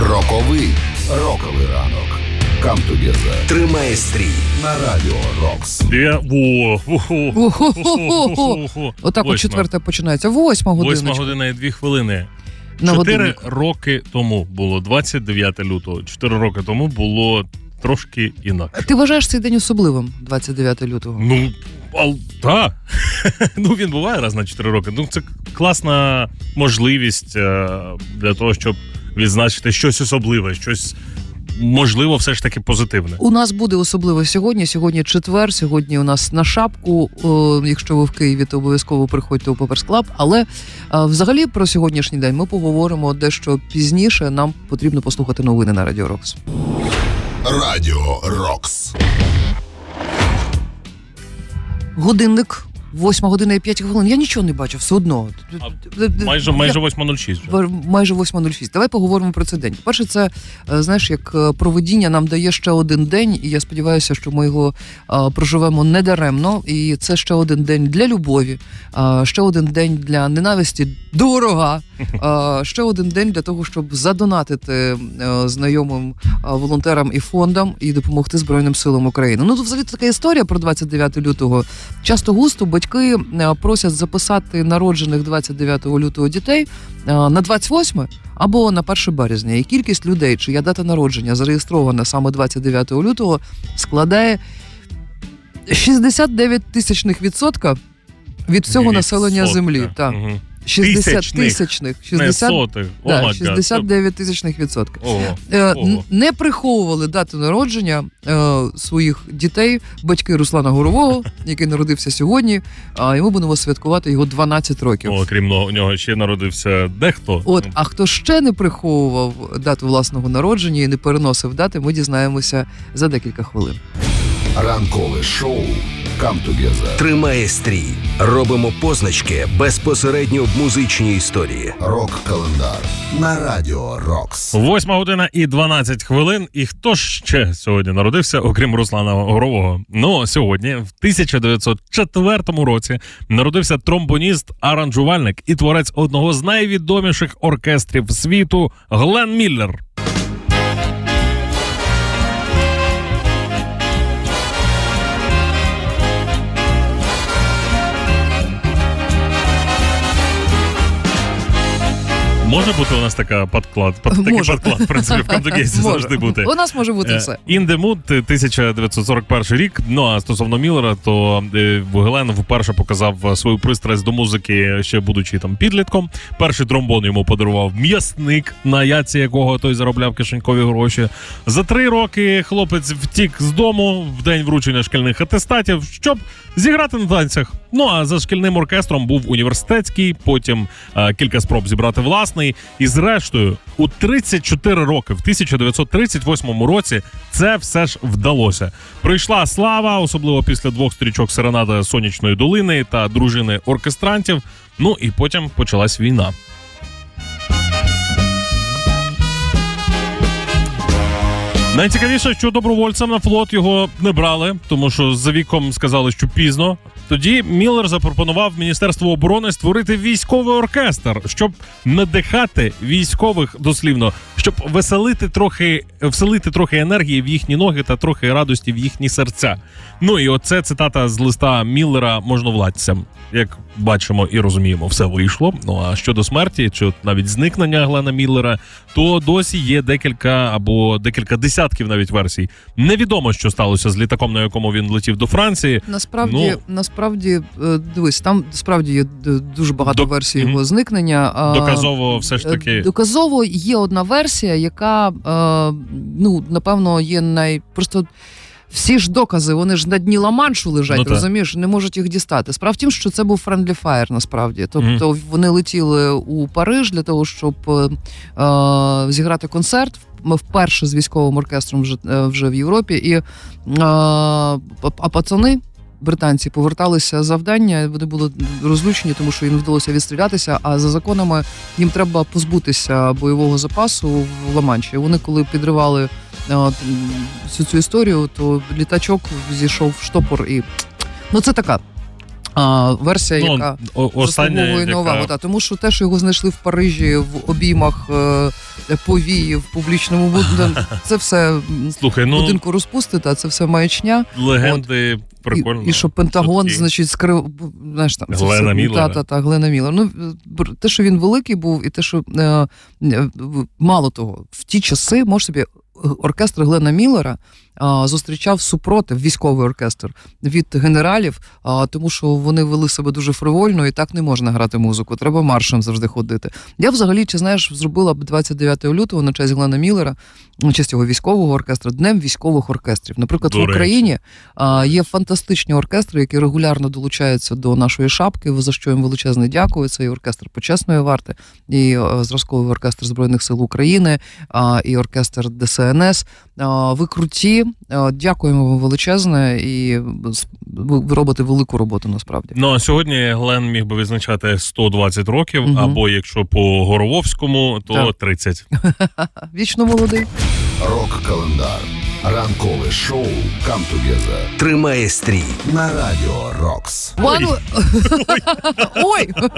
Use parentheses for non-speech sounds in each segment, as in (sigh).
Роковий роковий ранок. Come together. Тримає стрій на радіо Рокс. Отак от Восьма. четверта починається. Восьма година. Восьма година і дві хвилини. На Чотири роки тому було 29 лютого. Чотири роки тому було трошки інакше. Ти вважаєш цей день особливим, 29 лютого? Ну, ал, та. (laughs) ну він буває раз на 4 роки. Ну, це класна можливість е, для того, щоб відзначити щось особливе, щось можливо, все ж таки позитивне. У нас буде особливо сьогодні. Сьогодні четвер. Сьогодні у нас на шапку. О, якщо ви в Києві, то обов'язково приходьте у Поперс Клаб. Але а, взагалі про сьогоднішній день ми поговоримо дещо пізніше. Нам потрібно послухати новини на Радіо Рокс. Радіо Рокс. Годинник. Восьма година і 5 хвилин. Я нічого не бачу, все одно. Майже майже 8.06 вже. Ва- майже 8.06. Давай поговоримо про цей день. По-перше, це е, знаєш, як е, проведіння нам дає ще один день, і я сподіваюся, що ми його е, проживемо недаремно. І це ще один день для любові, е, ще один день для ненависті до ворога, е, ще один день для того, щоб задонатити знайомим волонтерам і фондам і допомогти Збройним силам України. Ну, то взагалі така історія про 29 лютого. Часто густо батьки е, просять записати народжених 29 лютого дітей е, на 28 або на 1 березня. І кількість людей, чия дата народження зареєстрована саме 29 лютого, складає 69 тисячних відсотка від всього населення землі. Так. Мгм. 60 Тисячних. тисячних. Не 60, сотих. О, да, 69 тисячних відсотка. Ого, Е, Не приховували дату народження е, своїх дітей, батьки Руслана Горового, який народився сьогодні. А і ми будемо святкувати його 12 років. О, крім того, у нього ще народився дехто. От, а хто ще не приховував дату власного народження і не переносив дати, ми дізнаємося за декілька хвилин. Ранкове шоу. Come together. Тримає стрій. Робимо позначки безпосередньо в музичній історії. Рок-календар на радіо Рокс. Восьма година і 12 хвилин. І хто ж ще сьогодні народився, окрім Руслана Горового? Ну сьогодні, в 1904 році, народився тромбоніст, аранжувальник і творець одного з найвідоміших оркестрів світу Глен Міллер. Може бути у нас така подклад, под, такий Може. подклад, в принципі, в Камдогейсі завжди бути. У нас може бути все. In the Mood 1941 рік. Ну а стосовно Міллера, то е, Гелен вперше показав свою пристрасть до музики, ще будучи там підлітком. Перший тромбон йому подарував м'ясник, на яці якого той заробляв кишенькові гроші. За три роки хлопець втік з дому в день вручення шкільних атестатів, щоб зіграти на танцях. Ну а за шкільним оркестром був університетський, потім е, кілька спроб зібрати власний. І зрештою, у 34 роки, в 1938 році, це все ж вдалося. Прийшла слава, особливо після двох стрічок Серенада Сонячної долини та дружини оркестрантів. Ну і потім почалась війна. Найцікавіше, що добровольцем на флот його не брали, тому що за віком сказали, що пізно. Тоді Міллер запропонував Міністерству оборони створити військовий оркестр, щоб надихати військових дослівно, щоб веселити трохи, вселити трохи енергії в їхні ноги та трохи радості в їхні серця. Ну і оце цитата з листа Міллера можновладцям. Як бачимо і розуміємо, все вийшло. Ну а щодо смерті, чи навіть зникнення Глена Міллера, то досі є декілька або декілька десятків навіть версій. Невідомо, що сталося з літаком, на якому він летів до Франції. Насправді, Ну. насправді, е, дивись, там справді є дуже багато Док- версій його зникнення. Доказово, все ж Е, таки. Доказово є одна версія, яка е, ну напевно є най просто. Всі ж докази, вони ж на дні Ла-Маншу лежать, Ну, розумієш, не можуть їх дістати. Справа в тім, що це був Friendly Fire, насправді. Тобто вони летіли у Париж для того, щоб е, е, зіграти концерт. Ми вперше з військовим оркестром вже, е, вже в Європі. І, е, а а пацани, британці, поверталися завдання, вони були розлучені, тому що їм вдалося відстрілятися. А за законами їм треба позбутися бойового запасу в Ла-Манші. Вони коли підривали всю цю історію, то літачок зійшов в штопор і ну це така. А, версія, Ну, яка заслуговує на увагу. яка... Та, тому що те, що його знайшли в Парижі в обіймах е, повії в публічному будинку, це все Слухай, ну будинку розпусти, та це все маячня. легенди прикольно. І, і що Пентагон, Чутки. значить, скрив знаєш, там це Глена все, Міллера. Та, та, та, Глена Міллер. Ну, те, що він великий був, і те, що е, е, мало того, в ті часи, може собі, оркестр Глена Міллера зустрічав супротив військовий оркестр від генералів, а, тому що вони вели себе дуже фривольно і так не можна грати музику. Треба маршем завжди ходити. Я взагалі, чи знаєш, зробила б 29 лютого на честь Глена Міллера, на честь його військового оркестру, днем військових оркестрів. Наприклад, До в. Україні а, є фантастичні оркестри, які регулярно долучаються до нашої шапки. За що їм величезне дякую. Це і оркестр почесної варти, і е, зразковий оркестр збройних сил України, і оркестр ДСНС. Ви круті, дякуємо вам величезне, і ви робите велику роботу насправді. Ну а сьогодні Глен міг би відзначати 120 років, Мгм. або якщо по Горововському, то Так. 30. (laughs) Вічно молодий. Рок-календар. Ранкове шоу «Come Тримає стрій. на радіо Рокс. Вану... Ой! (laughs)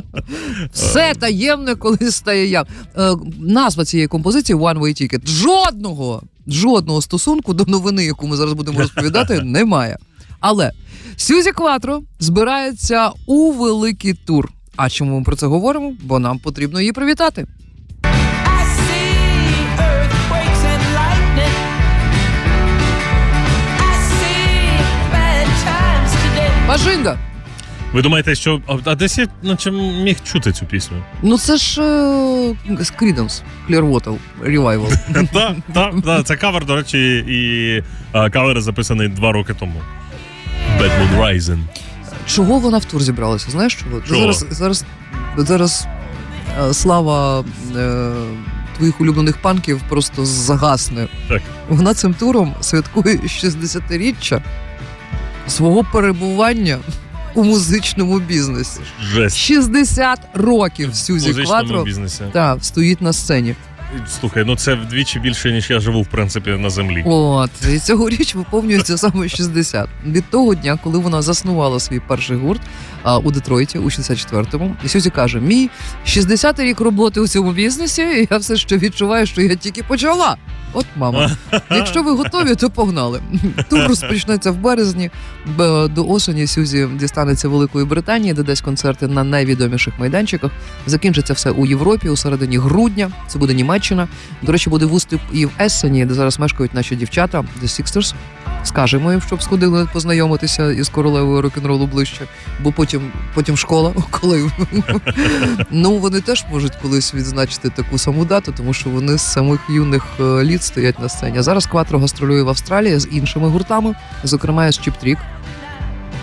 (laughs) Все таємне, коли стає я. Е, назва цієї композиції One Way Ticket. Жодного, жодного стосунку до новини, яку ми зараз будемо розповідати, (laughs) немає. Але Сюзі Кватро збирається у великий тур. А чому ми про це говоримо? Бо нам потрібно її привітати. I Ви думаєте, що а- десь я наче міг чути цю пісню? Ну це ж Creedence, Clearwater Revival. Так, так, так. Це кавер, до речі, і кавер записаний два роки тому. Bad Moon Rising. Чого вона в тур зібралася? Знаєш чого? Чого? Зараз, зараз, зараз е, слава е, твоїх улюблених панків просто загасне. Так. Вона цим туром святкує 60-річчя свого перебування у музичному бізнесі. Жесть. 60 років Сюзі Кватро бізнесі. та, стоїть на сцені. Слухай, ну це вдвічі більше, ніж я живу, в принципі, на землі. От і цьогоріч виповнюється саме 60. Від того дня, коли вона заснувала свій перший гурт а, у Детройті у 64-му. І Сюзі каже: мій 60-й рік роботи у цьому бізнесі, і я все ще відчуваю, що я тільки почала. От мама. (laughs) Якщо ви готові, то погнали. Тур розпочнеться в березні. До осені Сюзі дістанеться Великої Британії, де дасть концерти на найвідоміших майданчиках. Закінчиться все у Європі у середині грудня. Це буде Німеччина. До речі, буде виступ і в Ессені, де зараз мешкають наші дівчата, The Sixers. Скажемо їм, щоб сходили познайомитися із королевою рок-н-ролу ближче, бо потім, потім школа, (laughs) коли (laughs) ну вони теж можуть колись відзначити таку саму дату, тому що вони з самих юних е, літ стоять на сцені. А зараз Кватро гастролює в Австралії з іншими гуртами, зокрема з Cheap Trick.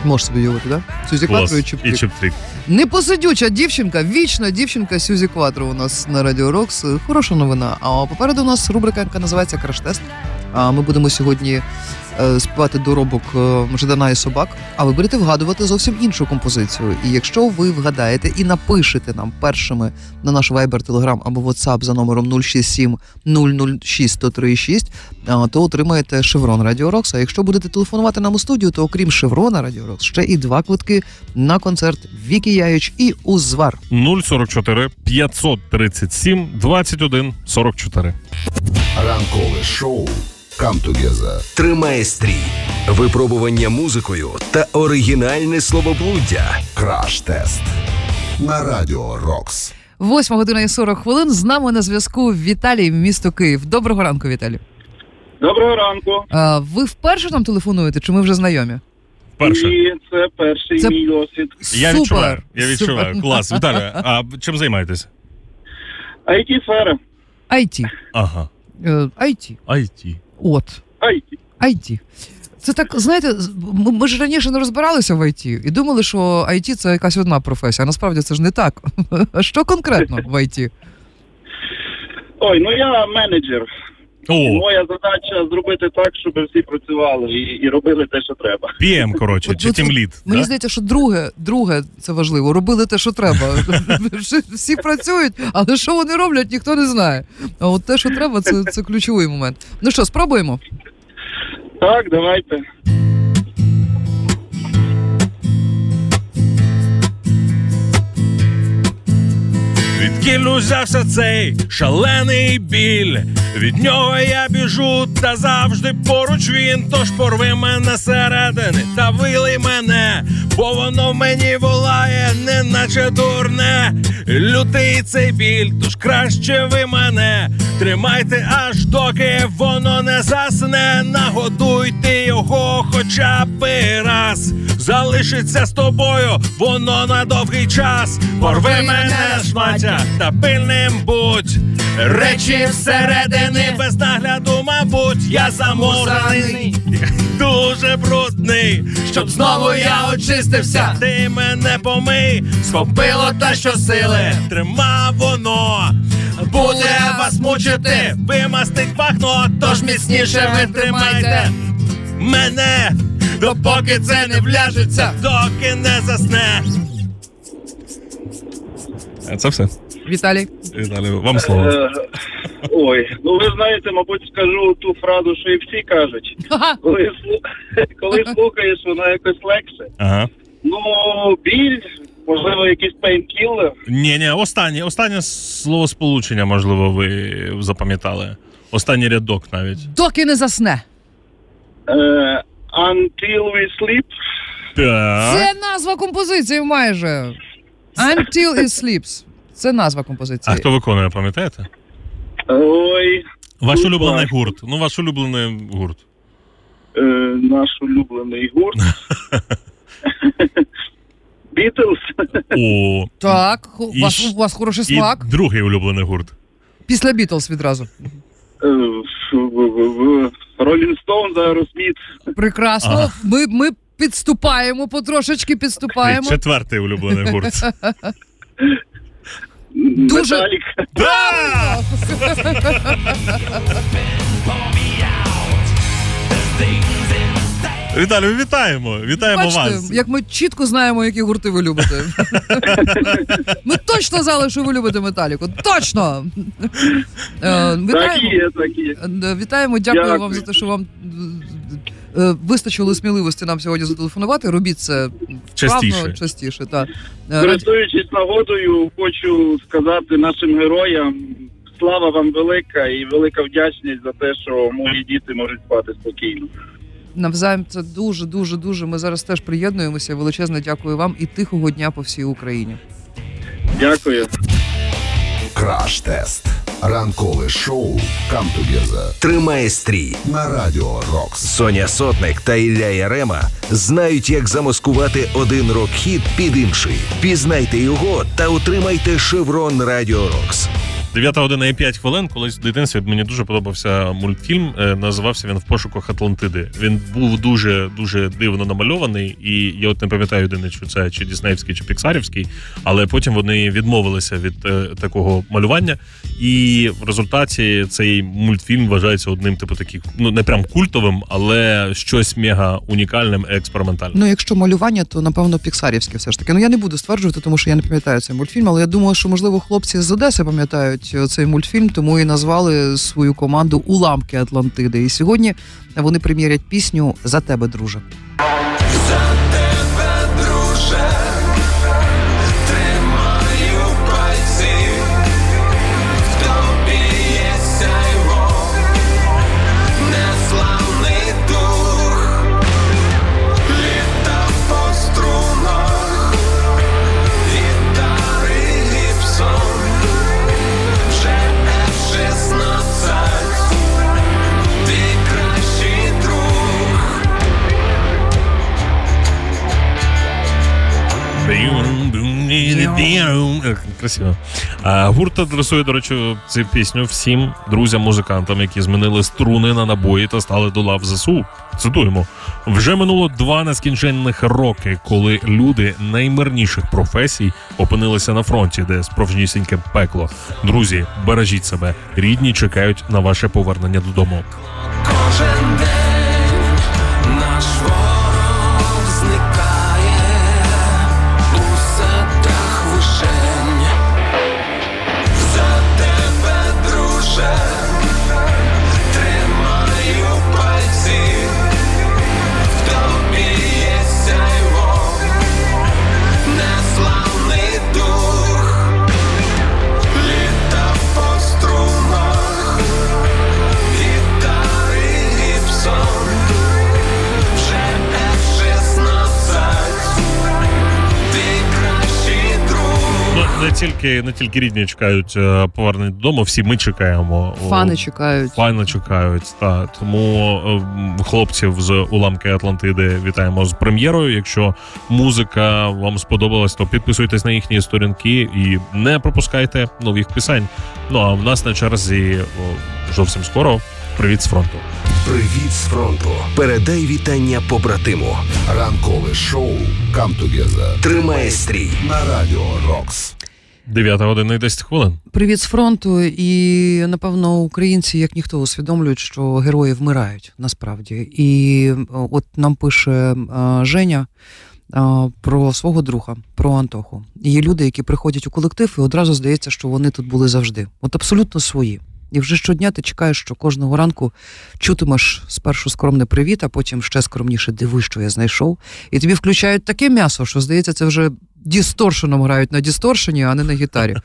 Можеш собі уявити, да? Сюзі Клас. Кватро і І Cheap Trick. Cheap Trick. Непосидюча дівчинка, вічна дівчинка Сюзі Кватро у нас на Радіо Рокс. Хороша новина. А попереду у нас рубрика, яка називається Краш-тест. А ми будемо сьогодні співати доробок е, Ждана і собак. А ви будете вгадувати зовсім іншу композицію. І якщо ви вгадаєте і напишете нам першими на наш Viber, Telegram або WhatsApp за номером 067 006 1036, то отримаєте шеврон Радіо Рокс. А якщо будете телефонувати нам у студію, то окрім шеврона Радіо Рокс, ще і два квитки на концерт Вікі Яїч і Узвар. 044 537 21 44. Ранкове шоу «Come Together» Тримає стрій. Випробування музикою та оригінальне словоблуддя. Краш-тест на радіо Рокс. 8 година і 40 хвилин. З нами на зв'язку Віталій, місто Київ. Доброго ранку, Віталій. Доброго ранку. А, ви вперше нам телефонуєте, чи ми вже знайомі? Перше. І це перший Це- мій досвід. Я Супер! відчуваю. Я відчуваю. Супер. Клас. Віталію, а чим займаєтесь? it сфера IT. Ага. Е, IT. IT. От. IT. IT. Це так, знаєте, ми, ж раніше не розбиралися в IT і думали, що IT це якась одна професія. А насправді це ж не так. (laughs) Що конкретно в IT? Ой, ну я менеджер. О, Моя задача зробити так, щоб всі працювали і, і робили те, що треба. PM, коротше, чи тімлід. Мені да? здається, що друге, друге це важливо. Робили те, що треба. (laughs) Всі- Всі працюють, але що вони роблять, ніхто не знає. А от те, що треба, це, це ключовий момент. Ну що, спробуємо? Так, давайте. Звідки узявся цей шалений біль? Від нього я біжу, та завжди поруч він. Тож порви мене середини та вилий мене, бо воно в мені волає, неначе дурне. Лютий цей біль, тож краще ви мене. Тримайте аж доки воно не засне. Нагодуйте його хоча б раз. Залишиться з тобою, воно на довгий час. Порви мене, шматя, та пильним будь. Речі всередини без нагляду, мабуть, я замурений, дуже брудний. Щоб знову я очистився, ти мене помий, схопило та щосили, трима воно. Буде вас мучити, вимастить багно, тож міцніше ви тримайте мене, допоки це не вляжеться, доки не засне. Це все. Віталій. Віталій, вам слово. Е, Ой, ну ви знаєте, мабуть, скажу ту фразу, що і всі кажуть. Коли, слу- коли слухаєш, вона якось легше. Ага. Ну, біль, можливо, якийсь пейнкілер. Ні, ні, останнє, останнє словосполучення, можливо, ви запам'ятали. Останній рядок навіть. Доки не засне. Е, until we sleep. Так. Це назва композиції майже. Until it sleeps. Це назва композиції. А хто виконує, пам'ятаєте? Ой, Ваш улюблений гурт. Ну, ваш улюблений гурт. е, наш улюблений гурт. (laughs) Бітлз. О, Так, у І щ- у вас хороший і смак. другий улюблений гурт. Після Бітлз відразу. Ролінг Стоун за Аеросміт. Прекрасно. Ага. Ми, ми підступаємо, потрошечки підступаємо. Четвертий улюблений гурт. (laughs) Дуже- Металік. Да! Віталію, вітаємо! Вітаємо Бачите, вас! як ми чітко знаємо, які гурти ви любите. Ми точно знали, що ви любите металіку. Точно! Е, Так Вітаємо. є, так є. Е, Вітаємо, дякую, Дякую. вам за те, що вам вистачило сміливості нам сьогодні зателефонувати. Робіть це Частіше. частіше. Та. Е, Користуючись нагодою, хочу сказати нашим героям. Слава вам велика і велика вдячність за те, що мої діти можуть спати спокійно. Навзаєм це дуже, дуже, дуже. Ми зараз теж приєднуємося. Величезне дякую вам і тихого дня по всій Україні. Дякую. Краш-тест. Ранкове шоу Камтугеза Тримає стрій. на Радіо Рокс. Соня Сотник та Ілля Ярема знають, як замаскувати один рок-хіт під інший. Пізнайте його та отримайте шеврон Радіо Рокс. 9 година і 5 хвилин. Колись в дитинстві мені дуже подобався мультфільм. е, Називався він в пошуках Атлантиди. Він був дуже дуже дивно намальований, і я от не пам'ятаю єдине, що це чи Діснеївський, чи Піксарівський, але потім вони відмовилися від е, такого малювання. І в результаті цей мультфільм вважається одним, типу, таких, ну не прям культовим, але щось мега унікальним, експериментальним. Ну, якщо малювання, то напевно піксарівське все ж таки. Ну я не буду стверджувати, тому що я не пам'ятаю цей мультфільм, але я думаю, що можливо хлопці з Одеси пам'ятають е, цей мультфільм, тому і назвали свою команду Уламки Атлантиди. І сьогодні вони примірять пісню за тебе, друже. Красиво. А, гурт адресує, до речі, цю пісню всім друзям-музикантам, які змінили струни на набої та стали до лав ЗСУ. Цитуємо: вже минуло два нескінченних роки, коли люди наймирніших професій опинилися на фронті, де справжнісіньке пекло. Друзі, бережіть себе, рідні чекають на ваше повернення додому. Кожен день тільки не тільки рідні чекають е, повернення додому, всі ми чекаємо. Фани чекають. Файно чекають. Та тому е, хлопців з уламки Атлантиди вітаємо з прем'єрою. Якщо музика вам сподобалась, то підписуйтесь на їхні сторінки і не пропускайте нових пісень. Ну а в нас на черзі зовсім скоро. Привіт з фронту. Привіт з фронту. Передай вітання побратиму. Ранкове шоу Come Together. Тримай стрій. На радіо Рокс. 9 година і 10 хвилин. Привіт з фронту, і напевно українці, як ніхто, усвідомлюють, що герої вмирають насправді. І е, от нам пише е, Женя. е, Про свого друга, про Антоху. І є люди, які приходять у колектив, і одразу здається, що вони тут були завжди. От абсолютно свої. І вже щодня ти чекаєш, що кожного ранку чутимеш спершу скромне привіт, а потім ще скромніше диви, що я знайшов. І тобі включають таке м'ясо, що здається, це вже дісторшеном грають на дісторшені, а не на гітарі.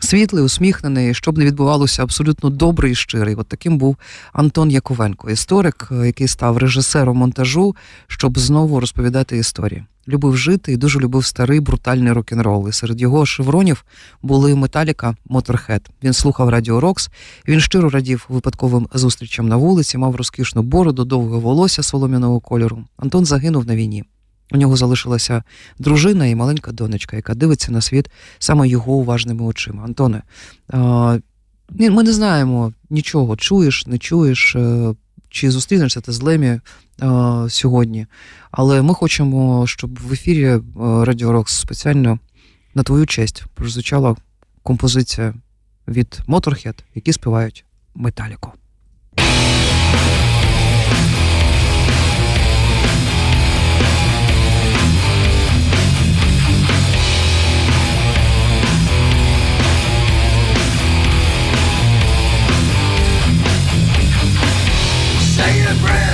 Світлий, усміхнений, щоб не відбувалося, абсолютно добрий і щирий. От таким був Антон Яковенко, історик, який став режисером монтажу, щоб знову розповідати історії. Любив жити і дуже любив старий брутальний рок-н-рол. І серед його шевронів були Металіка, Моторхед. Він слухав Радіо Рокс. Він щиро радів випадковим зустрічам на вулиці, мав розкішну бороду, довге волосся солом'яного кольору. Антон загинув на війні. У нього залишилася дружина і маленька донечка, яка дивиться на світ саме його уважними очима. Антоне, ми не знаємо нічого, чуєш, не чуєш, е, чи зустрінешся ти з Лемі сьогодні. Але ми хочемо, щоб в ефірі е, Радіо Рокс спеціально на твою честь прозвучала композиція від Motorhead, які співають Металіку. and brand.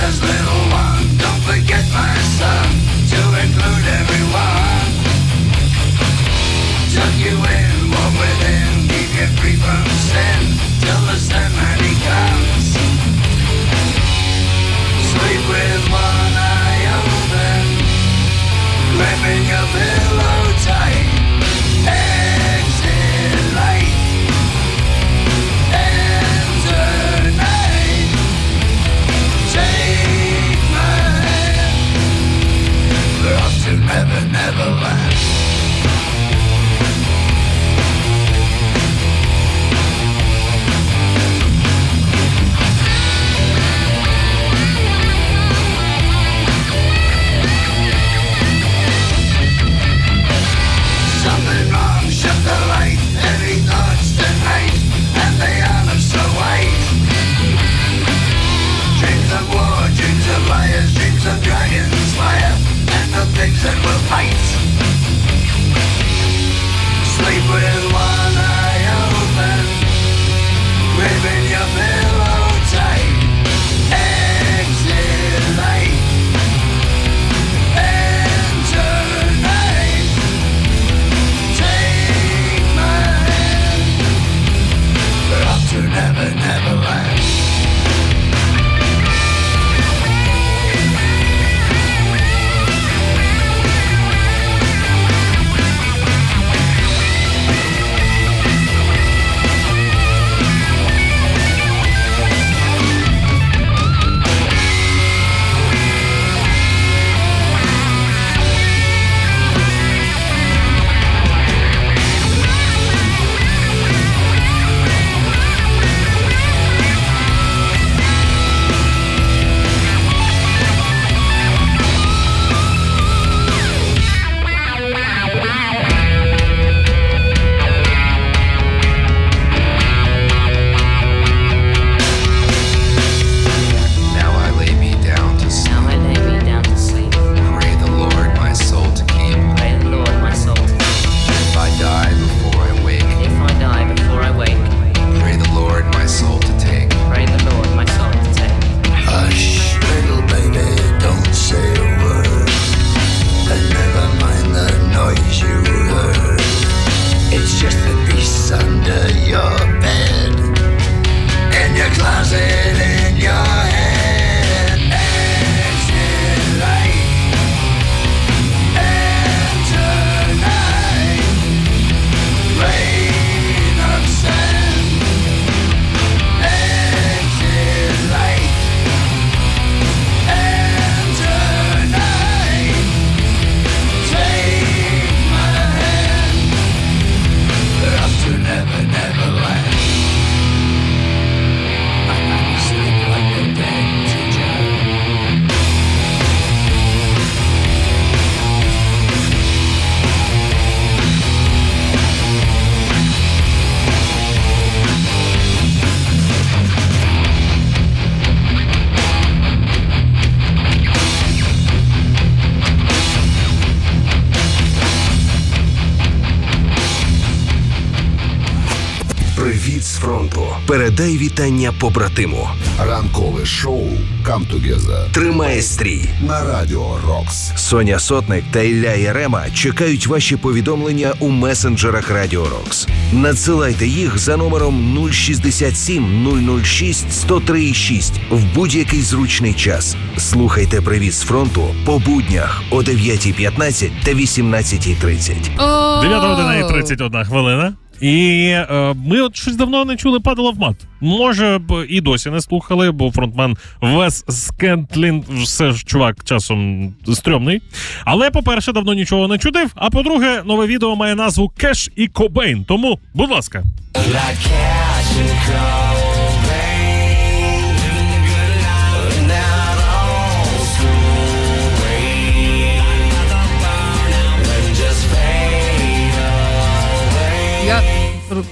Побратиму. Ранкове шоу «Come Together» Тримає стрій. на Радіо Рокс. Соня Сотник та Ілля Ярема чекають ваші повідомлення у месенджерах Радіо Рокс. Надсилайте їх за номером 067 006 1036 в будь-який зручний час. Слухайте привіт з фронту по буднях о 9.15 та 18.30. 9 година і 31 хвилина. І е, ми от щось давно не чули падала в мат. Може б і досі не слухали, бо фронтмен Вес Скентлін все ж чувак часом стрьомний. Але, по-перше, давно нічого не чудив. А по-друге, нове відео має назву Кеш і Кобейн. Тому, будь ласка. Я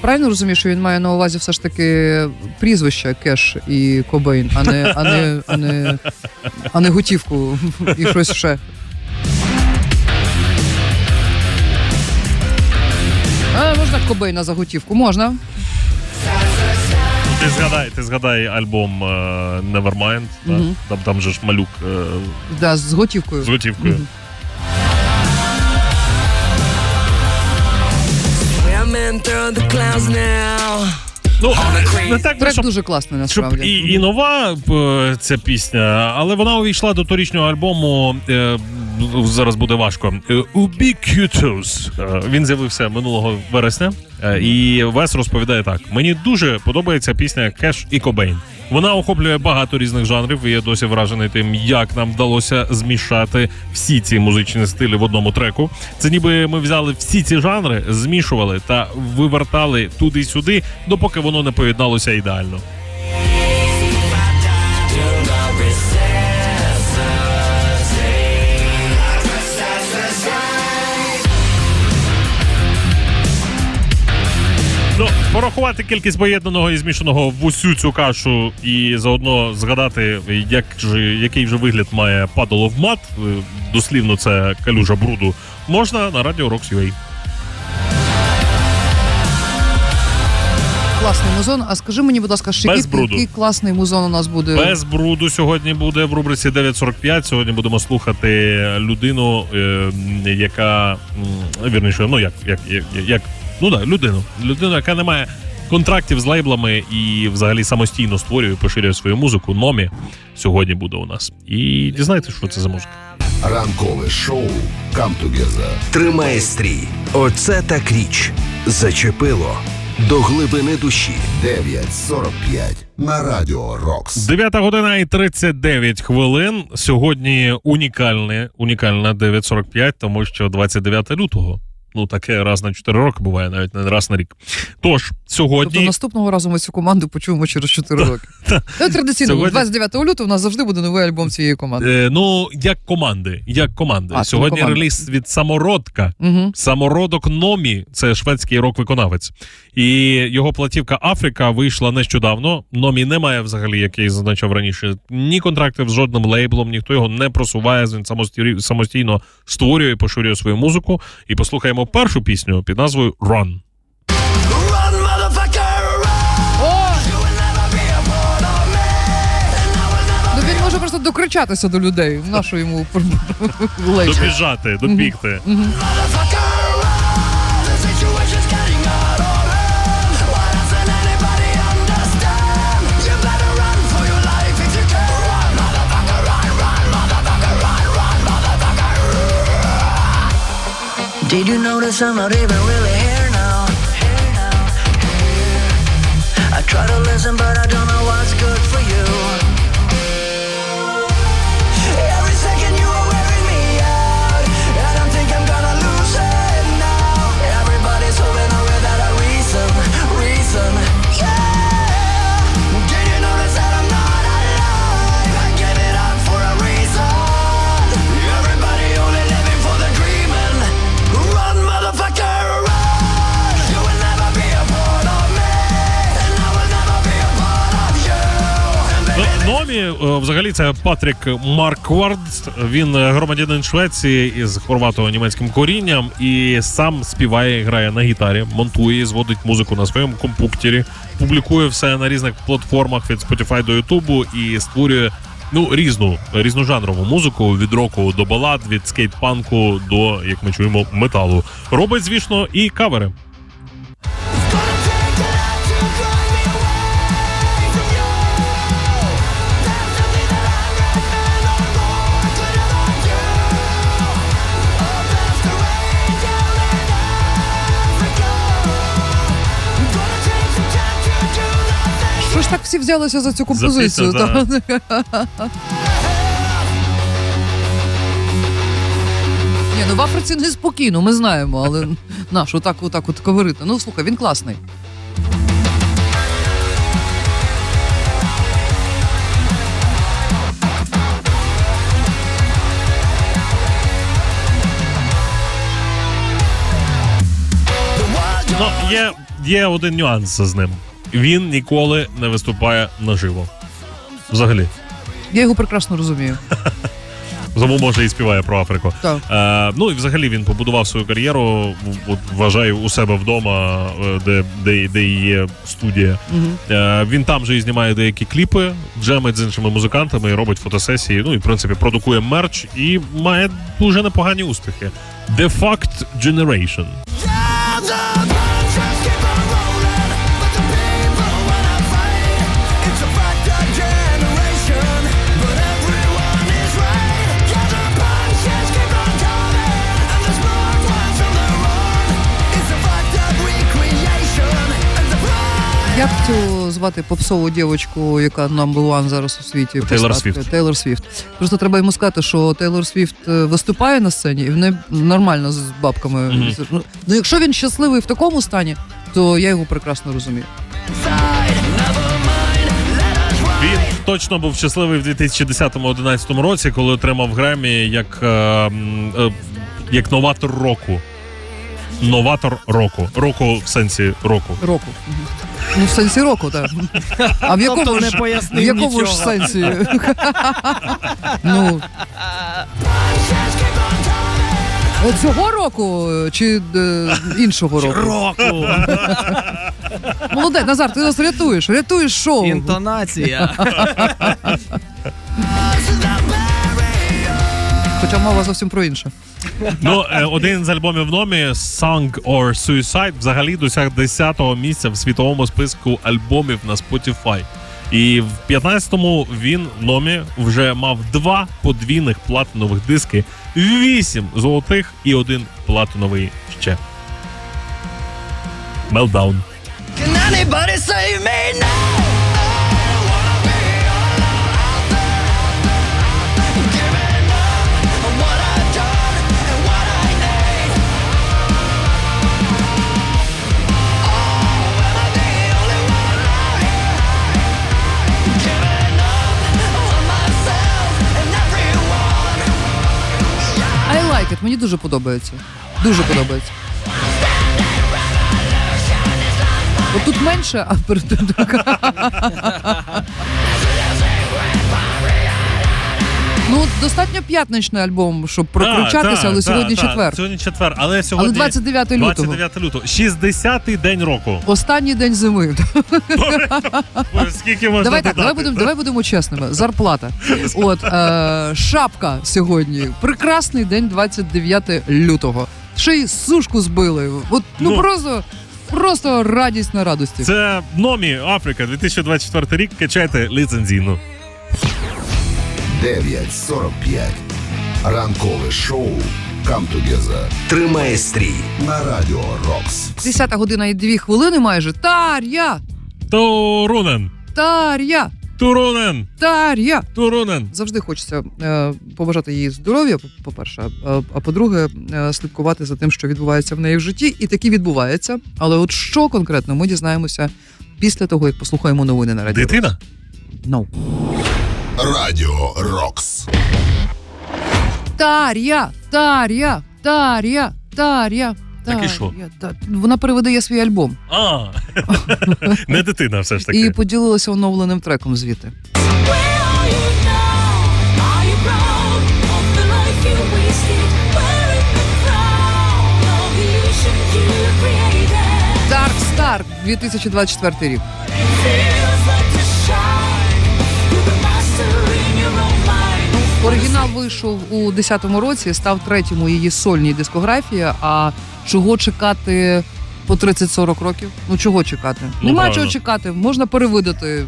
правильно розумію, що він має на увазі все ж таки прізвища Кеш і Кобейн, а не, а не, а не, а не готівку і щось ще. А, можна Кобейна за готівку? Можна. Ти згадай, ти згадай альбом е, Nevermind. да? Мгм. Там, там же ж малюк е, Да, з готівкою. з готівкою. Мгм. Ну, не так Трек щоб дуже класний Щоб насправді. і, і нова е, ця пісня, але вона увійшла до торічнього альбому. Е, зараз буде важко. Е, Ubiquitous. Е, він з'явився минулого вересня. І Вес розповідає так: мені дуже подобається пісня Кеш і Кобейн. Вона охоплює багато різних жанрів. і Я досі вражений тим, як нам вдалося змішати всі ці музичні стилі в одному треку. Це ніби ми взяли всі ці жанри, змішували та вивертали туди-сюди, допоки воно не поєдналося ідеально. Порахувати кількість поєднаного і змішаного в усю цю кашу і заодно згадати, як же, який же вигляд має падало в мат. е, Дослівно це калюжа бруду. Можна на радіо Rocks.ua. Класний музон. А скажи мені, будь ласка, ще який, класний музон у нас буде? Без бруду сьогодні буде в рубриці 9.45. Сьогодні будемо слухати людину, е, яка вірніше, ну як, як, як, як ну да, людину. Людину, яка не має контрактів з лейблами і взагалі самостійно створює, поширює свою музику. Номі сьогодні буде у нас. І дізнайтесь, що це за музика. Ранкове шоу «Come Together» Тримає стрій. Оце так річ. Зачепило до глибини душі. 9.45 на Радіо Рокс. 9 година і 39 хвилин. Сьогодні унікальне, унікальна 9.45, тому що 29 лютого. Ну, таке раз на 4 роки буває, навіть не раз на рік. Тож, сьогодні. Тобто наступного разу ми цю команду почуємо через 4 роки. (laughs) Ну, Традиційно, Сьогодні- 29 лютого у нас завжди буде новий альбом цієї команди. Е, ну, як команди. Як команди. А, Сьогодні команда. реліз від самородка. Угу. Самородок Номі, це шведський рок-виконавець. І його платівка Африка вийшла нещодавно. Номі не має взагалі, як я і зазначав раніше, ні контрактів з жодним лейблом, ніхто його не просуває. Він самостійно створює і поширює свою музику. І послухаємо першу пісню під назвою Run. Ну просто докричатися до людей. В нашу йому (laughs) лейблу. Добіжати, добігти. Did you notice I'm not even really here now? I try to listen, but I Е, взагалі, це Патрік Марквард. Він громадянин Швеції із хорвато-німецьким корінням і сам співає, грає на гітарі, монтує, зводить музику на своєму компуктері, публікує все на різних платформах від Spotify до Ютубу і створює. Ну, різну різножанрову музику від року до балад, від скейт-панку до, як ми чуємо, металу. Робить, звісно, і кавери. Так всі взялися за цю композицію? пісню, Та- Ні, ну в Африці неспокійно, ми знаємо, але (laughs) наш отак, отак от ковирити. Ну слухай, він класний. Ну, є, є один нюанс з ним. Він ніколи не виступає наживо. Взагалі. Я його прекрасно розумію. (laughs) Тому може і співає про Африку. Так. Е, ну і взагалі він побудував свою кар'єру. От, вважаю у себе вдома, е, де, де, де є студія. Мгм. Е, він там же і знімає деякі кліпи, джемить з іншими музикантами, і робить фотосесії. Ну і в принципі продукує мерч і має дуже непогані успіхи. The Fact Generation. Як цю звати попсову дівочку, яка number one зараз у світі? Тейлор Свіфт. Тейлор Свіфт. Просто треба йому сказати, що Тейлор Свіфт е, виступає на сцені, і в неї нормально з бабками. Мгм. Ну, якщо він щасливий в такому стані, то я його прекрасно розумію. Він точно був щасливий в 2010-2011 році, коли отримав Гремі як, е, е, як новатор року. Новатор року. Року в сенсі року. Року. Ну, в сенсі року, так. А в якому, Тобто не ж, в якому ж сенсі? (laughs) ну. Цього року е, чи е, іншого року? Року. (laughs) Молодець, Назар, ти нас рятуєш, рятуєш шоу. Інтонація. (laughs) Хоча мова зовсім про інше. Ну, е, один з альбомів номі Song or Suicide взагалі досяг 10-го місця в світовому списку альбомів на Spotify. І в 15-му він номі вже мав два подвійних платинових диски, вісім золотих і один платиновий ще. Meltdown. Can anybody save me now? It, мені дуже подобається. Дуже подобається. От тут менше, а перед Ну, достатньо п'ятничний альбом, щоб прокручатися, але сьогодні четвер. Сьогодні четвер, але сьогодні Але 29 лютого. 29 лютого. 60-й день року. Останній день зими. Скільки можна Давай так, давай будемо, давай будемо чесними. Зарплата. От е, шапка сьогодні. Прекрасний день 29 лютого. Ще й сушку збили. От ну, Ну. просто, просто радість на радості. Це Номі Африка, 2024 рік. Качайте ліцензійну. 9.45. Ранкове шоу «Come Together» Тримає стрій. на Радіо Рокс. 10 година і 2 хвилини майже. Тар'я! Турунен! Тар'я! Турунен! Тар'я! Турунен! Завжди хочеться е, побажати їй здоров'я, по- по-перше, а, а по-друге, е, слідкувати за тим, що відбувається в неї в житті, і таки відбувається. Але от що конкретно ми дізнаємося після того, як послухаємо новини на радіо. Дитина? No. Радіо Рокс. Тар'я, Тар'я, Тар'я, Тар'я. Так, так і що? Я, так. Вона переведає свій альбом. А, Не дитина все ж таки. І поділилася оновленим треком звідти. Dark Star 2024 рік. Оригінал вийшов у 10-му році, став третім у її сольній дискографії. А чого чекати по 30-40 років? Ну чого чекати? Ну, Нема правильно. чого чекати. Можна перевидати.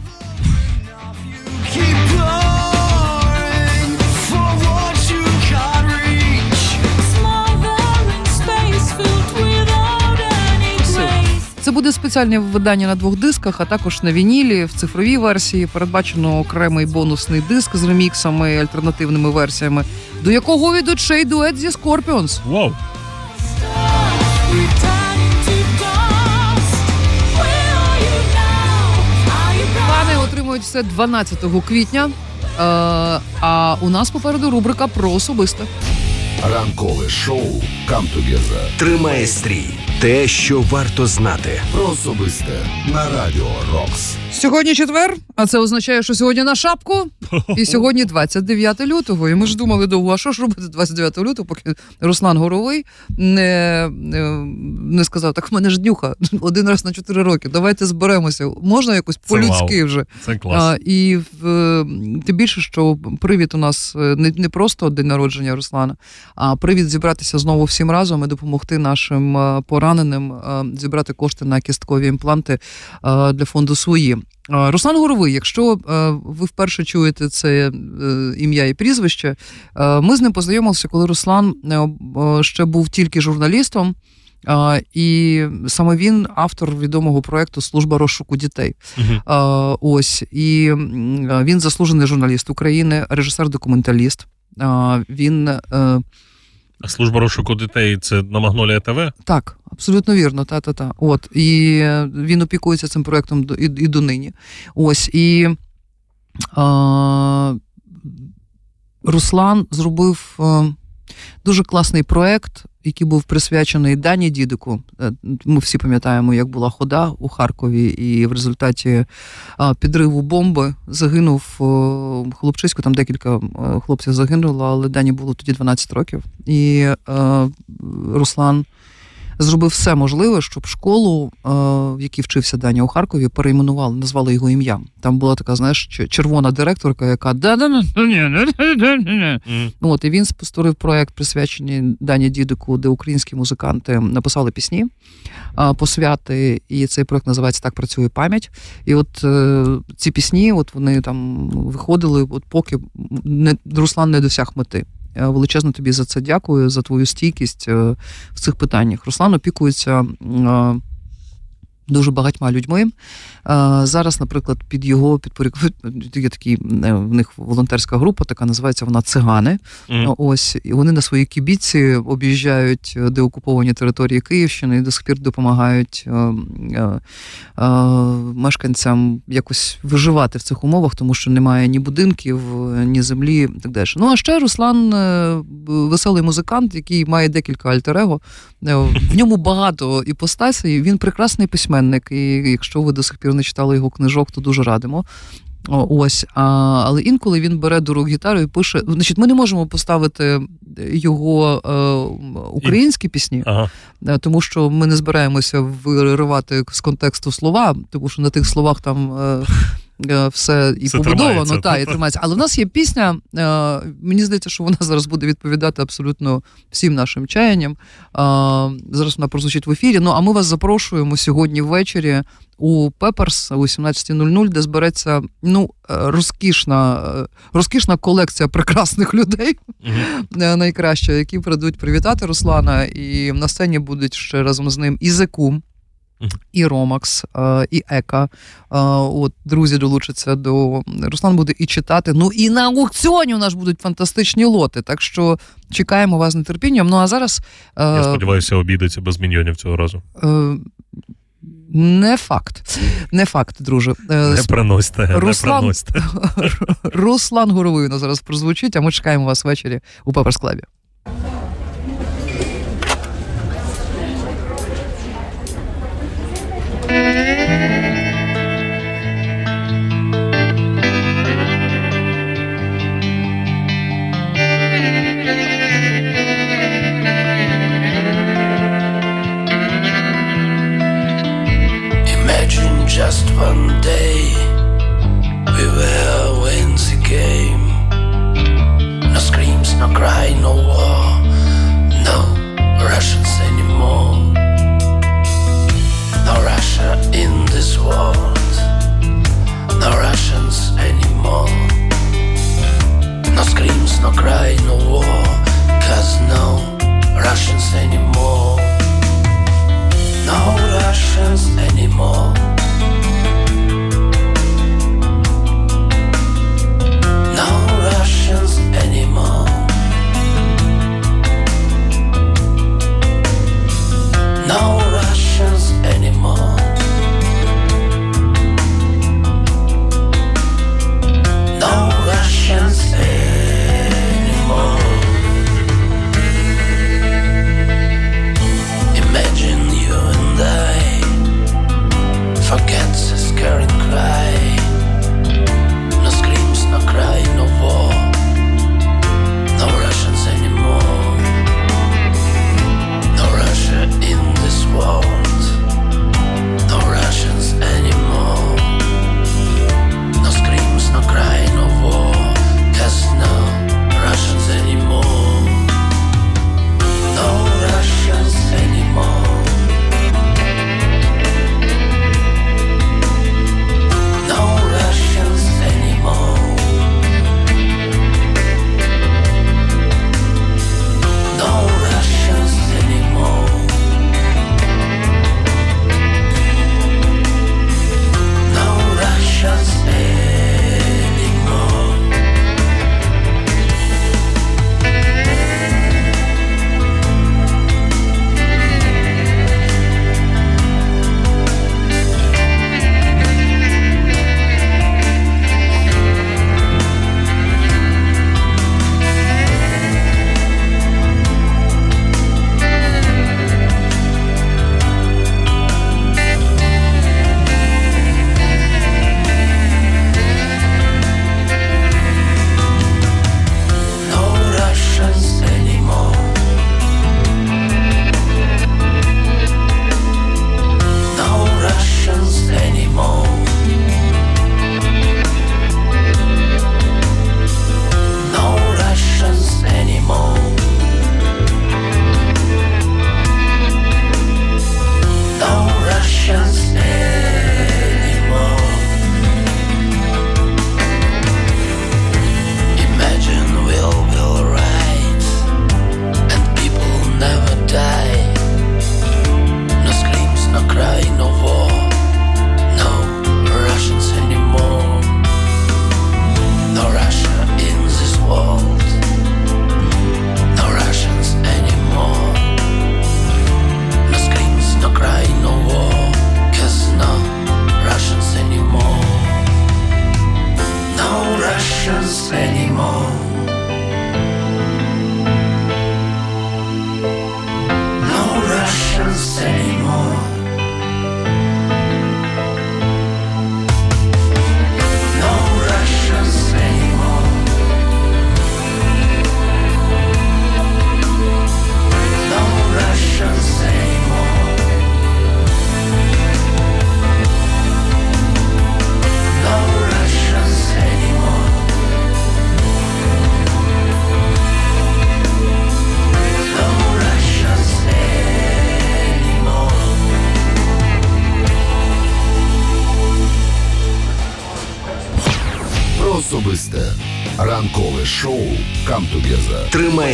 Буде спеціальне видання на двох дисках, а також на вінілі в цифровій версії. Передбачено окремий бонусний диск з реміксами, альтернативними версіями, до якого ведуть ще й дует зі Scorpions. Вау! Фани отримують все 12 квітня. Е, а у нас попереду рубрика про особисте. Ранкове шоу «Come Together». Тримає стрій. Те, що варто знати. Про особисте на радіо Рокс. Сьогодні четвер, а це означає, що сьогодні на шапку. (laughs) І сьогодні 29 лютого. І ми ж думали довго, а що ж робити 29 лютого, поки Руслан Горовий не, не, сказав, так в мене ж днюха (laughs) один раз на 4 роки. Давайте зберемося. Можна якось по-людськи вже. Це клас. А, і в, тим більше, що привід у нас е, не, не просто день народження Руслана, а привід зібратися знову всім разом і допомогти нашим е, пораненим е, зібрати кошти на кісткові імпланти е, для фонду свої. Руслан Горовий, якщо ви вперше чуєте це ім'я і прізвище, ми з ним познайомилися, коли Руслан ще був тільки журналістом. І саме він автор відомого проекту Служба розшуку дітей. А, ось і він заслужений журналіст України, режисер-документаліст. Він А служба розшуку дітей це на Магнолія ТВ? так, абсолютно вірно, та та та. От і е, він опікується цим проектом і, і донині. Ось і а, Руслан зробив е, дуже класний проект, який був присвячений Дані Дідику. Е, Ми всі пам'ятаємо, як була хода у Харкові, і в результаті підриву бомби загинув е, хлопчисько. Там декілька е, хлопців загинуло, але Дані було тоді 12 років. І е, Руслан зробив все можливе, щоб школу, е, в якій вчився Даня у Харкові, перейменували, назвали його ім'ям. Там була така, знаєш, червона директорка, яка да да От і він створив проект, присвячений Дані Дідику, де українські музиканти написали пісні, а, посвяти, і цей проект називається Так працює пам'ять. І от е, ці пісні, от вони там виходили, от поки не Руслан не досяг мети. Е, Величезно тобі за це дякую, за твою стійкість е, в цих питаннях. Руслан опікується е, дуже багатьма людьми. Е, Зараз, наприклад, під його підпорядкуванням (laughs) є такі е, в них волонтерська група, така називається вона Цигани. Мгм. Ось і вони на своїй кібіці об'їжджають деокуповані території Київщини і до сих пір допомагають мешканцям якось виживати в цих умовах, тому що немає ні будинків, ні землі, і так далі. Ну а ще Руслан веселий музикант, який має декілька альтер-его. В ньому багато іпостасій. Він прекрасний письменник. І якщо ви до сих пір не читали його книжок, то дуже радимо. Ось, а, але інколи він бере до рук гітару і пише. Значить, ми не можемо поставити його е, українські пісні, Ага. е, тому що ми не збираємося виривати з контексту слова, тому що на тих словах там. Е, Все і Все побудовано, та і тримається. Але в нас є пісня. Е, мені здається, що вона (laughs) зараз буде відповідати абсолютно всім нашим чаянням. Е, зараз вона прозвучить в ефірі. Ну а ми вас запрошуємо сьогодні ввечері у Пеперс о 18.00, де збереться ну е, розкішна, е, розкішна колекція прекрасних (laughs) людей, е, найкраща, які прийдуть привітати Руслана. І на сцені будуть ще разом з ним і Зекум. І Ромакс, е, і Ека. Е, От друзі долучаться до Руслан буде і читати. Ну і на аукціоні у нас будуть фантастичні лоти. Так що чекаємо вас з нетерпінням. Ну а зараз е, Я сподіваюся, обійдеться без міньйонів цього разу. не факт. Не факт, друже. Не приносьте, не Руслан- приносьте. (laughs) Руслан Горовий у нас зараз прозвучить, а ми чекаємо вас ввечері у Пеперс Mm-hmm.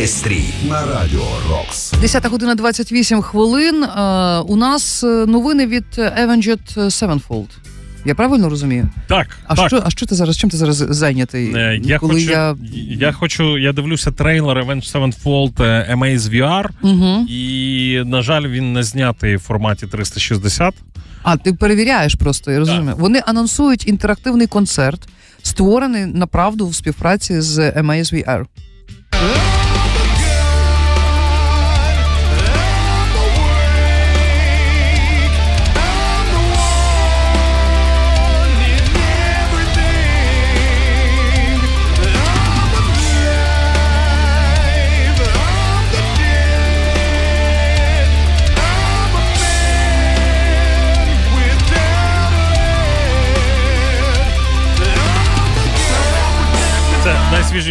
Together» Тримає стрій. на Радіо Рокс. 10 година 28 хвилин. Е, у нас е, новини від Avenged Sevenfold. Я правильно розумію? Так, А так. що, а що ти зараз? Чим ти зараз зайнятий? Е, Я Коли хочу, я... я... хочу, я дивлюся трейлер Avenged Sevenfold е, Amaze VR, Угу. і, на жаль, він не знятий в форматі 360. А ти перевіряєш просто, я розумію. Вони анонсують інтерактивний концерт, створений направду в співпраці з Amaze VR.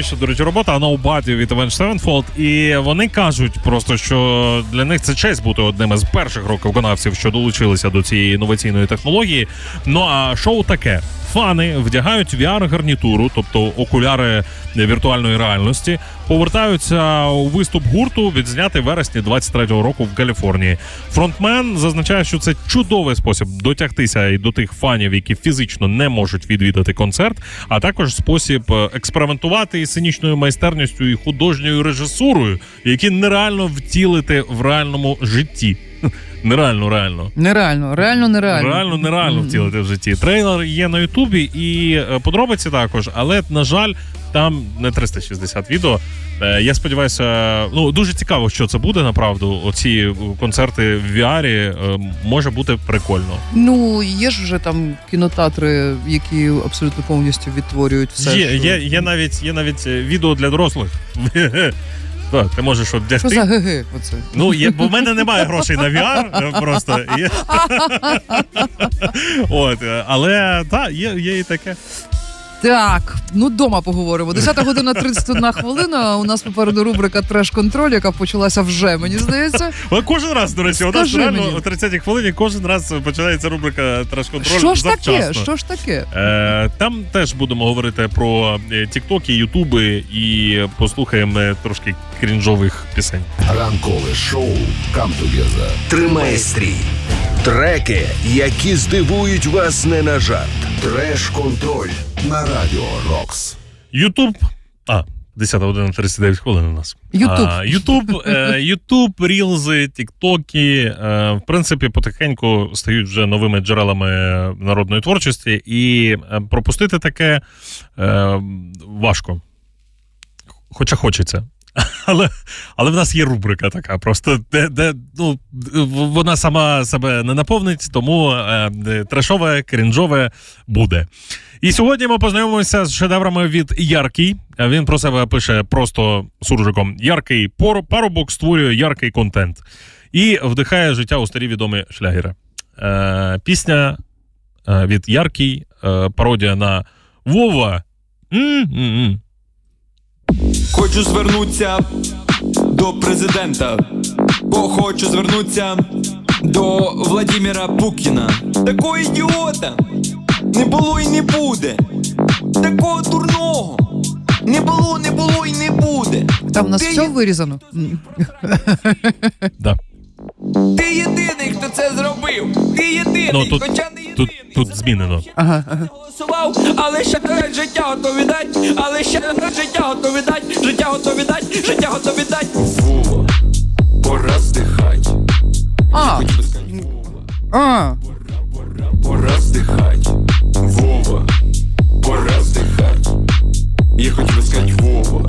Найсвіжіша, до речі, робота Вона у батів від Avenged Sevenfold. І вони кажуть просто, що для них це честь бути одним із перших рок-виконавців, що долучилися до цієї інноваційної технології. Ну а шоу таке. Фани вдягають VR-гарнітуру, тобто окуляри віртуальної реальності, повертаються у виступ гурту, відзнятий в вересні 23-го року в Каліфорнії. Фронтмен зазначає, що це чудовий спосіб дотягтися і до тих фанів, які фізично не можуть відвідати концерт, а також спосіб е, експериментувати із сценічною майстерністю і художньою режисурою, які нереально втілити в реальному житті. (laughs) Нереально, реально. Нереально, реально нереально. Реально нереально втілити в житті. Трейлер є на Ютубі і е, подробиці також, але на жаль, там не 360 відео. Е, Я сподіваюся, ну дуже цікаво, що це буде направду. Оці е, концерти в VR може бути прикольно. Ну, є ж вже там кінотеатри, які абсолютно повністю відтворюють все. Є, що... є, є навіть є навіть відео для дорослих. (laughs) Так, ти можеш Що вдягти. за ГГ оце? Ну, є, бо в мене немає грошей на VR, е, просто. (laughs) От, е, але так, є, є і таке. Так, ну дома поговоримо. 10 година 31 хвилина. У нас попереду рубрика Треш-контроль, яка почалася вже, мені здається. Але кожен раз, до речі, у нас Скажи реально мені. о 30-й хвилині кожен раз починається рубрика Треш-контроль Що ж таке? завчасно. Що ж таке? Е, там теж будемо говорити про е, тіктоки, ютуби і послухаємо е, трошки крінжових пісень. Ранкове шоу «Come Together» Тримає стрій. Треки, які здивують вас не на жарт. Треш-контроль на Радіо Рокс. Ютуб. А, 10 година 39 хвилин у нас. Ютуб. Ютуб, е, Ютуб, рілзи, тіктоки, е, в принципі, потихеньку стають вже новими джерелами народної творчості, і е, пропустити таке важко. Хоча хочеться. Але, але в нас є рубрика така, просто де, де ну, вона сама себе не наповнить, тому е, е, трешове, крінжове буде. І сьогодні ми познайомимося з шедеврами від Яркий. Він про себе пише просто суржиком: Яркий парубок створює яркий контент і вдихає життя у старі відомі шлягери. Е, пісня е, від Яркий, е, пародія на Вова. М-м-м. Хочу звернутися до президента, бо хочу звернутися до Владимира Пукіна. Такого ідіота не було і не буде. Такого дурного не було, не було і не буде. Там у нас Ти все вирізано. Да. Ти єдиний, хто це зробив. Ти єдиний, Ну, тут, хоча не єдиний. тут, тут змінено. Ага, ага. голосував, але ще життя готові дать, але ще життя готові дать, життя готові дать, життя готові дать. Вова, пора здихать. А, Хотів би сказати, Вова, пора здихать. Я хочу сказать Вова,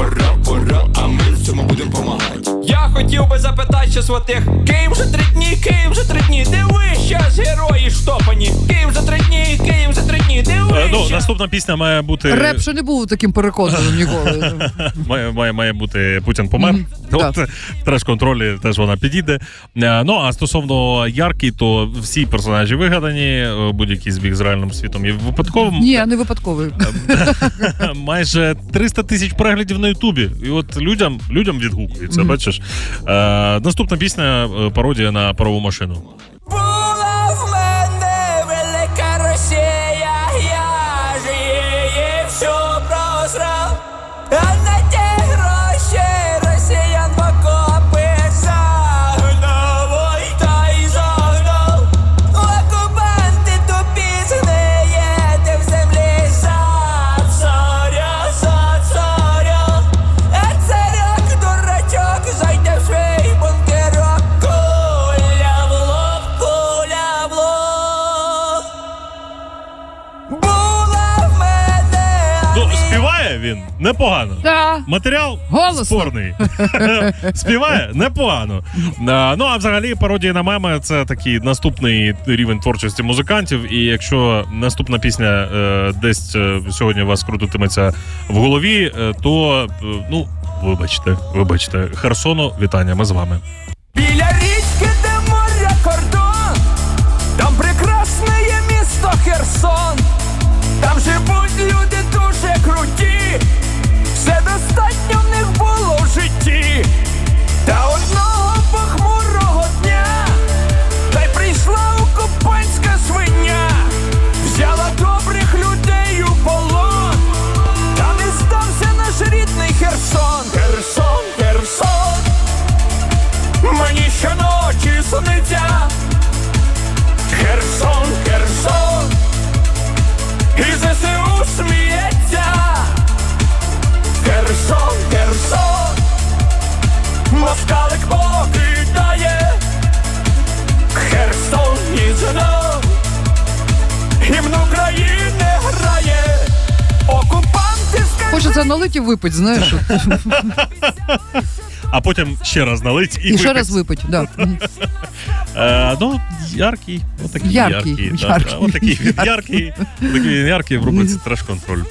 пора, пора, а ми в цьому будемо помагати. Я хотів би запитати ще сватих Київ за три дні, Київ за три дні, диви щас герої штопані. Київ за три дні, Київ за три дні, диви. Ну, наступна пісня має бути. Реп ще не був таким переконаним ніколи. (laughs) Має, має, має бути Путін помер. От треш контролі теж вона підійде. Е, ну а стосовно ярки, то всі персонажі вигадані, е, будь-який збіг з реальним світом є випадковим. Ні, не випадковий. (laughs) Майже 300 тисяч переглядів на Ютубі. І от людям, людям відгукується, бачиш. Е, наступна пісня е, пародія на парову машину. Була непогано. Да. Матеріал Голосно. спорний. (laughs) Співає непогано. А, Ну а взагалі пародія на меми це такий наступний рівень творчості музикантів. І якщо наступна пісня е, десь е, сьогодні у вас крутитиметься в голові, е, то е, ну вибачте, вибачте, Херсону, вітання. Ми з вами. Біля річки, де моря кордон, там прекрасне є місто Херсон. Там живуть люди дуже круті, все достатньо в них було в житті. Та Окупанти Хочеться налить і випить, знаєш. А потім ще раз налить і, І ще випить. раз випить. Да. Е, ну, яркий, отакий Яркий, яркий. да, яркий, да, Отакий він (laughs) яркий, отакий він яркий в рубриці треш-контроль.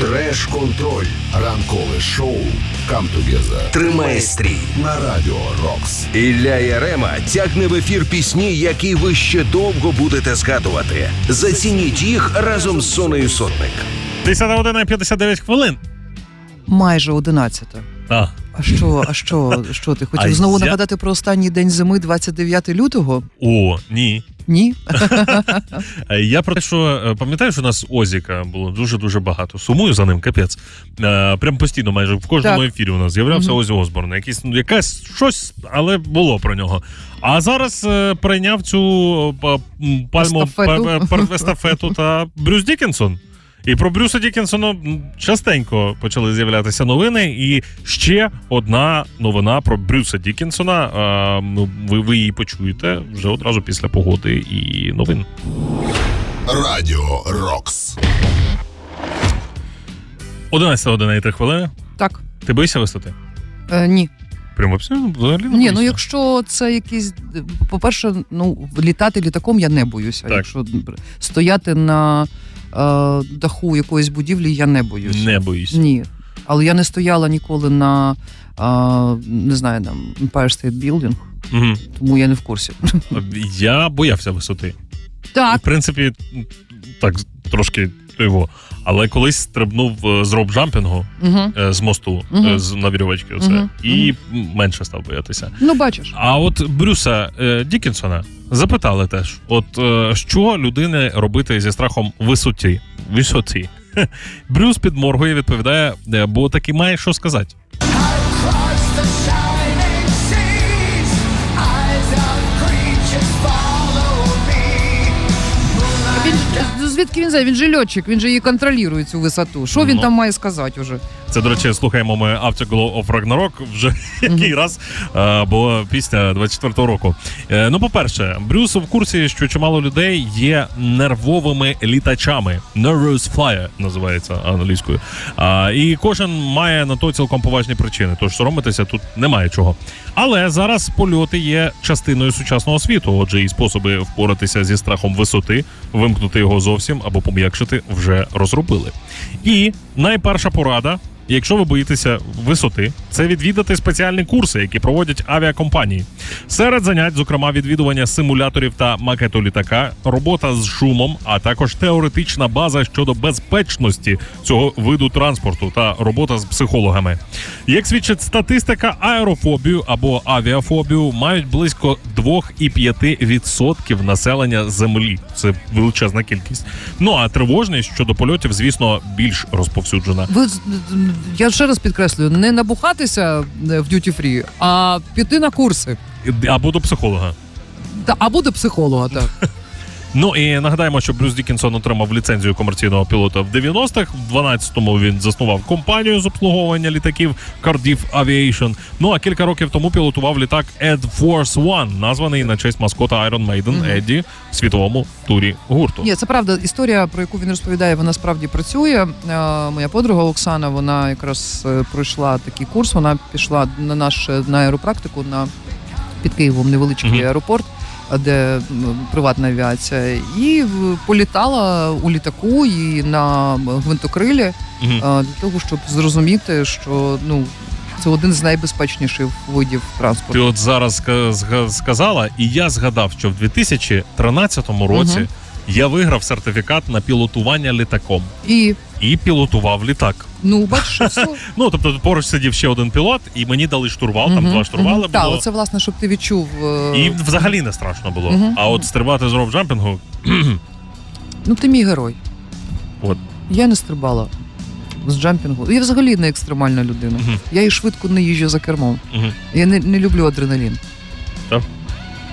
Треш-контроль. Ранкове шоу «Come Together». Тримає стрій. На радіо Рокс. Ілля Ярема тягне в ефір пісні, які ви ще довго будете згадувати. Зацініть їх разом з Сонею Сотник. 10 година і 59 хвилин. Майже 11. А, А що, а що, що ти хотів А знову я- нагадати про останній день зими, 29 лютого? о, ні. Ні? (laughs) Е, Я про те, що е, пам'ятаєш, у нас Озіка було дуже дуже багато. Сумую за ним, капець. Е, Прям постійно, майже в кожному Так. ефірі у нас з'являвся Мгм. Озі Осборн. Якийсь ну, якась щось, але було про нього. А зараз е, прийняв цю пальму естафету та Брюс Дікінсон. І про Брюса Дікінсона частенько почали з'являтися новини. І ще одна новина про Брюса Дікінсона. Е, ну, Ви, ви її почуєте вже одразу після погоди і новин. Радіо Рокс. 11 година і 3 хвилини. Так. Ти боїшся висоти? Е, ні. Прямо взагалі не Ні, ну якщо це якісь. По-перше, ну, літати літаком я не боюся. Так. Якщо стояти на е, даху якоїсь будівлі, я не боюся. Не боюся. Ні. Але я не стояла ніколи на е, не знаю, там Empire State Building, Угу. тому я не в курсі. Я боявся висоти. Так. В принципі, так, трошки його. Але колись стрибнув е, з роп-джампінгу Угу. е, з мосту е, з на вірьовочки, оце, і менше став боятися. Ну, бачиш. А от Брюса е, Дікінсона запитали теж: от е, що людини робити зі страхом висоті? Висоті. Брюс підморгує, відповідає, е, бо таки має що сказати. Звідки він знає? Він же льотчик, він же її контролює цю висоту. Що він Ну. там має сказати уже? Це, до речі, слухаємо ми Afterglow of Ragnarok вже (laughs) який раз. Бо пісня 24-го року. Е, Ну, по-перше, Брюс в курсі, що чимало людей є нервовими літачами. Nervous flyer називається англійською. І кожен має на то цілком поважні причини. Тож соромитися тут немає чого. Але зараз польоти є частиною сучасного світу. Отже, і способи впоратися зі страхом висоти, вимкнути його зовсім або пом'якшити вже розробили. І найперша порада. Якщо ви боїтеся висоти, це відвідати спеціальні курси, які проводять авіакомпанії. Серед занять, зокрема, відвідування симуляторів та макету літака, робота з шумом, а також теоретична база щодо безпечності цього виду транспорту та робота з психологами. Як свідчить статистика, аерофобію або авіафобію мають близько 2,5% населення землі. Це величезна кількість. Ну а тривожність щодо польотів, звісно, більш розповсюджена. Ви я ще раз підкреслюю, не набухатися е, в дюті фрі, а піти на курси. Або до психолога. Та або до психолога, так. (laughs) Ну і нагадаємо, що Брюс Дікінсон отримав ліцензію комерційного пілота в 90-х. В 12-му він заснував компанію з обслуговування літаків Cardiff Aviation. Ну а кілька років тому пілотував літак Ed Force One, названий на честь маскота Iron Maiden Едді в світовому турі гурту. Ні, це правда. Історія, про яку він розповідає, вона справді працює. Е, Моя подруга Оксана, вона якраз е, пройшла такий курс. Вона пішла на наш е, на аеропрактику на під Києвом невеличкий Мгм. аеропорт. Де приватна авіація, і політала у літаку і на гвинтокрилі е, для того, щоб зрозуміти, що ну це один з найбезпечніших видів транспорту. Ти от зараз сказала, і я згадав, що в 2013 році Мгм. Я виграв сертифікат на пілотування літаком І і пілотував літак. ну бачиш. (laughs) Ну тобто поруч сидів ще один пілот, і мені дали штурвал. Там два штурвали. Так, оце власне, щоб ти відчув. е, І взагалі не страшно було. А от стрибати з роуп-джампінгу, Ну, ти мій герой. от Я не стрибала з джампінгу. Я взагалі не екстремальна людина. Мгм. Я і швидко не їжджу за кермом. Мгм. Я не, не люблю адреналін.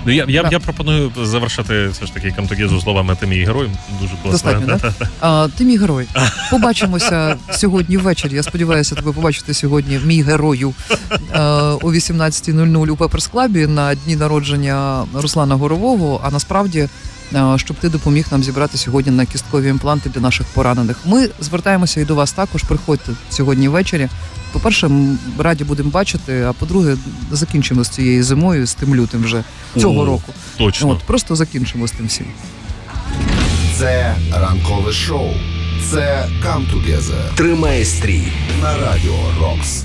Ну, я, я, Так. я пропоную завершити все ж таки камтогезу словами ти мій герой. Дуже класно. Достатньо, так? А, ти мій герой. Побачимося сьогодні ввечері. Я сподіваюся тебе побачити сьогодні, мій герою, а, о 18.00 у Пеперс Клабі на дні народження Руслана Горового. А насправді, е, щоб ти допоміг нам зібрати сьогодні на кісткові імпланти для наших поранених. Ми звертаємося і до вас також. Приходьте сьогодні ввечері. По-перше, раді будемо бачити. А по-друге, закінчимо з цією зимою, з тим лютим вже цього О, року. Точно. От просто закінчимо з тим всім. Це ранкове шоу. Це Come Together Тримає стрій. на радіо Рокс.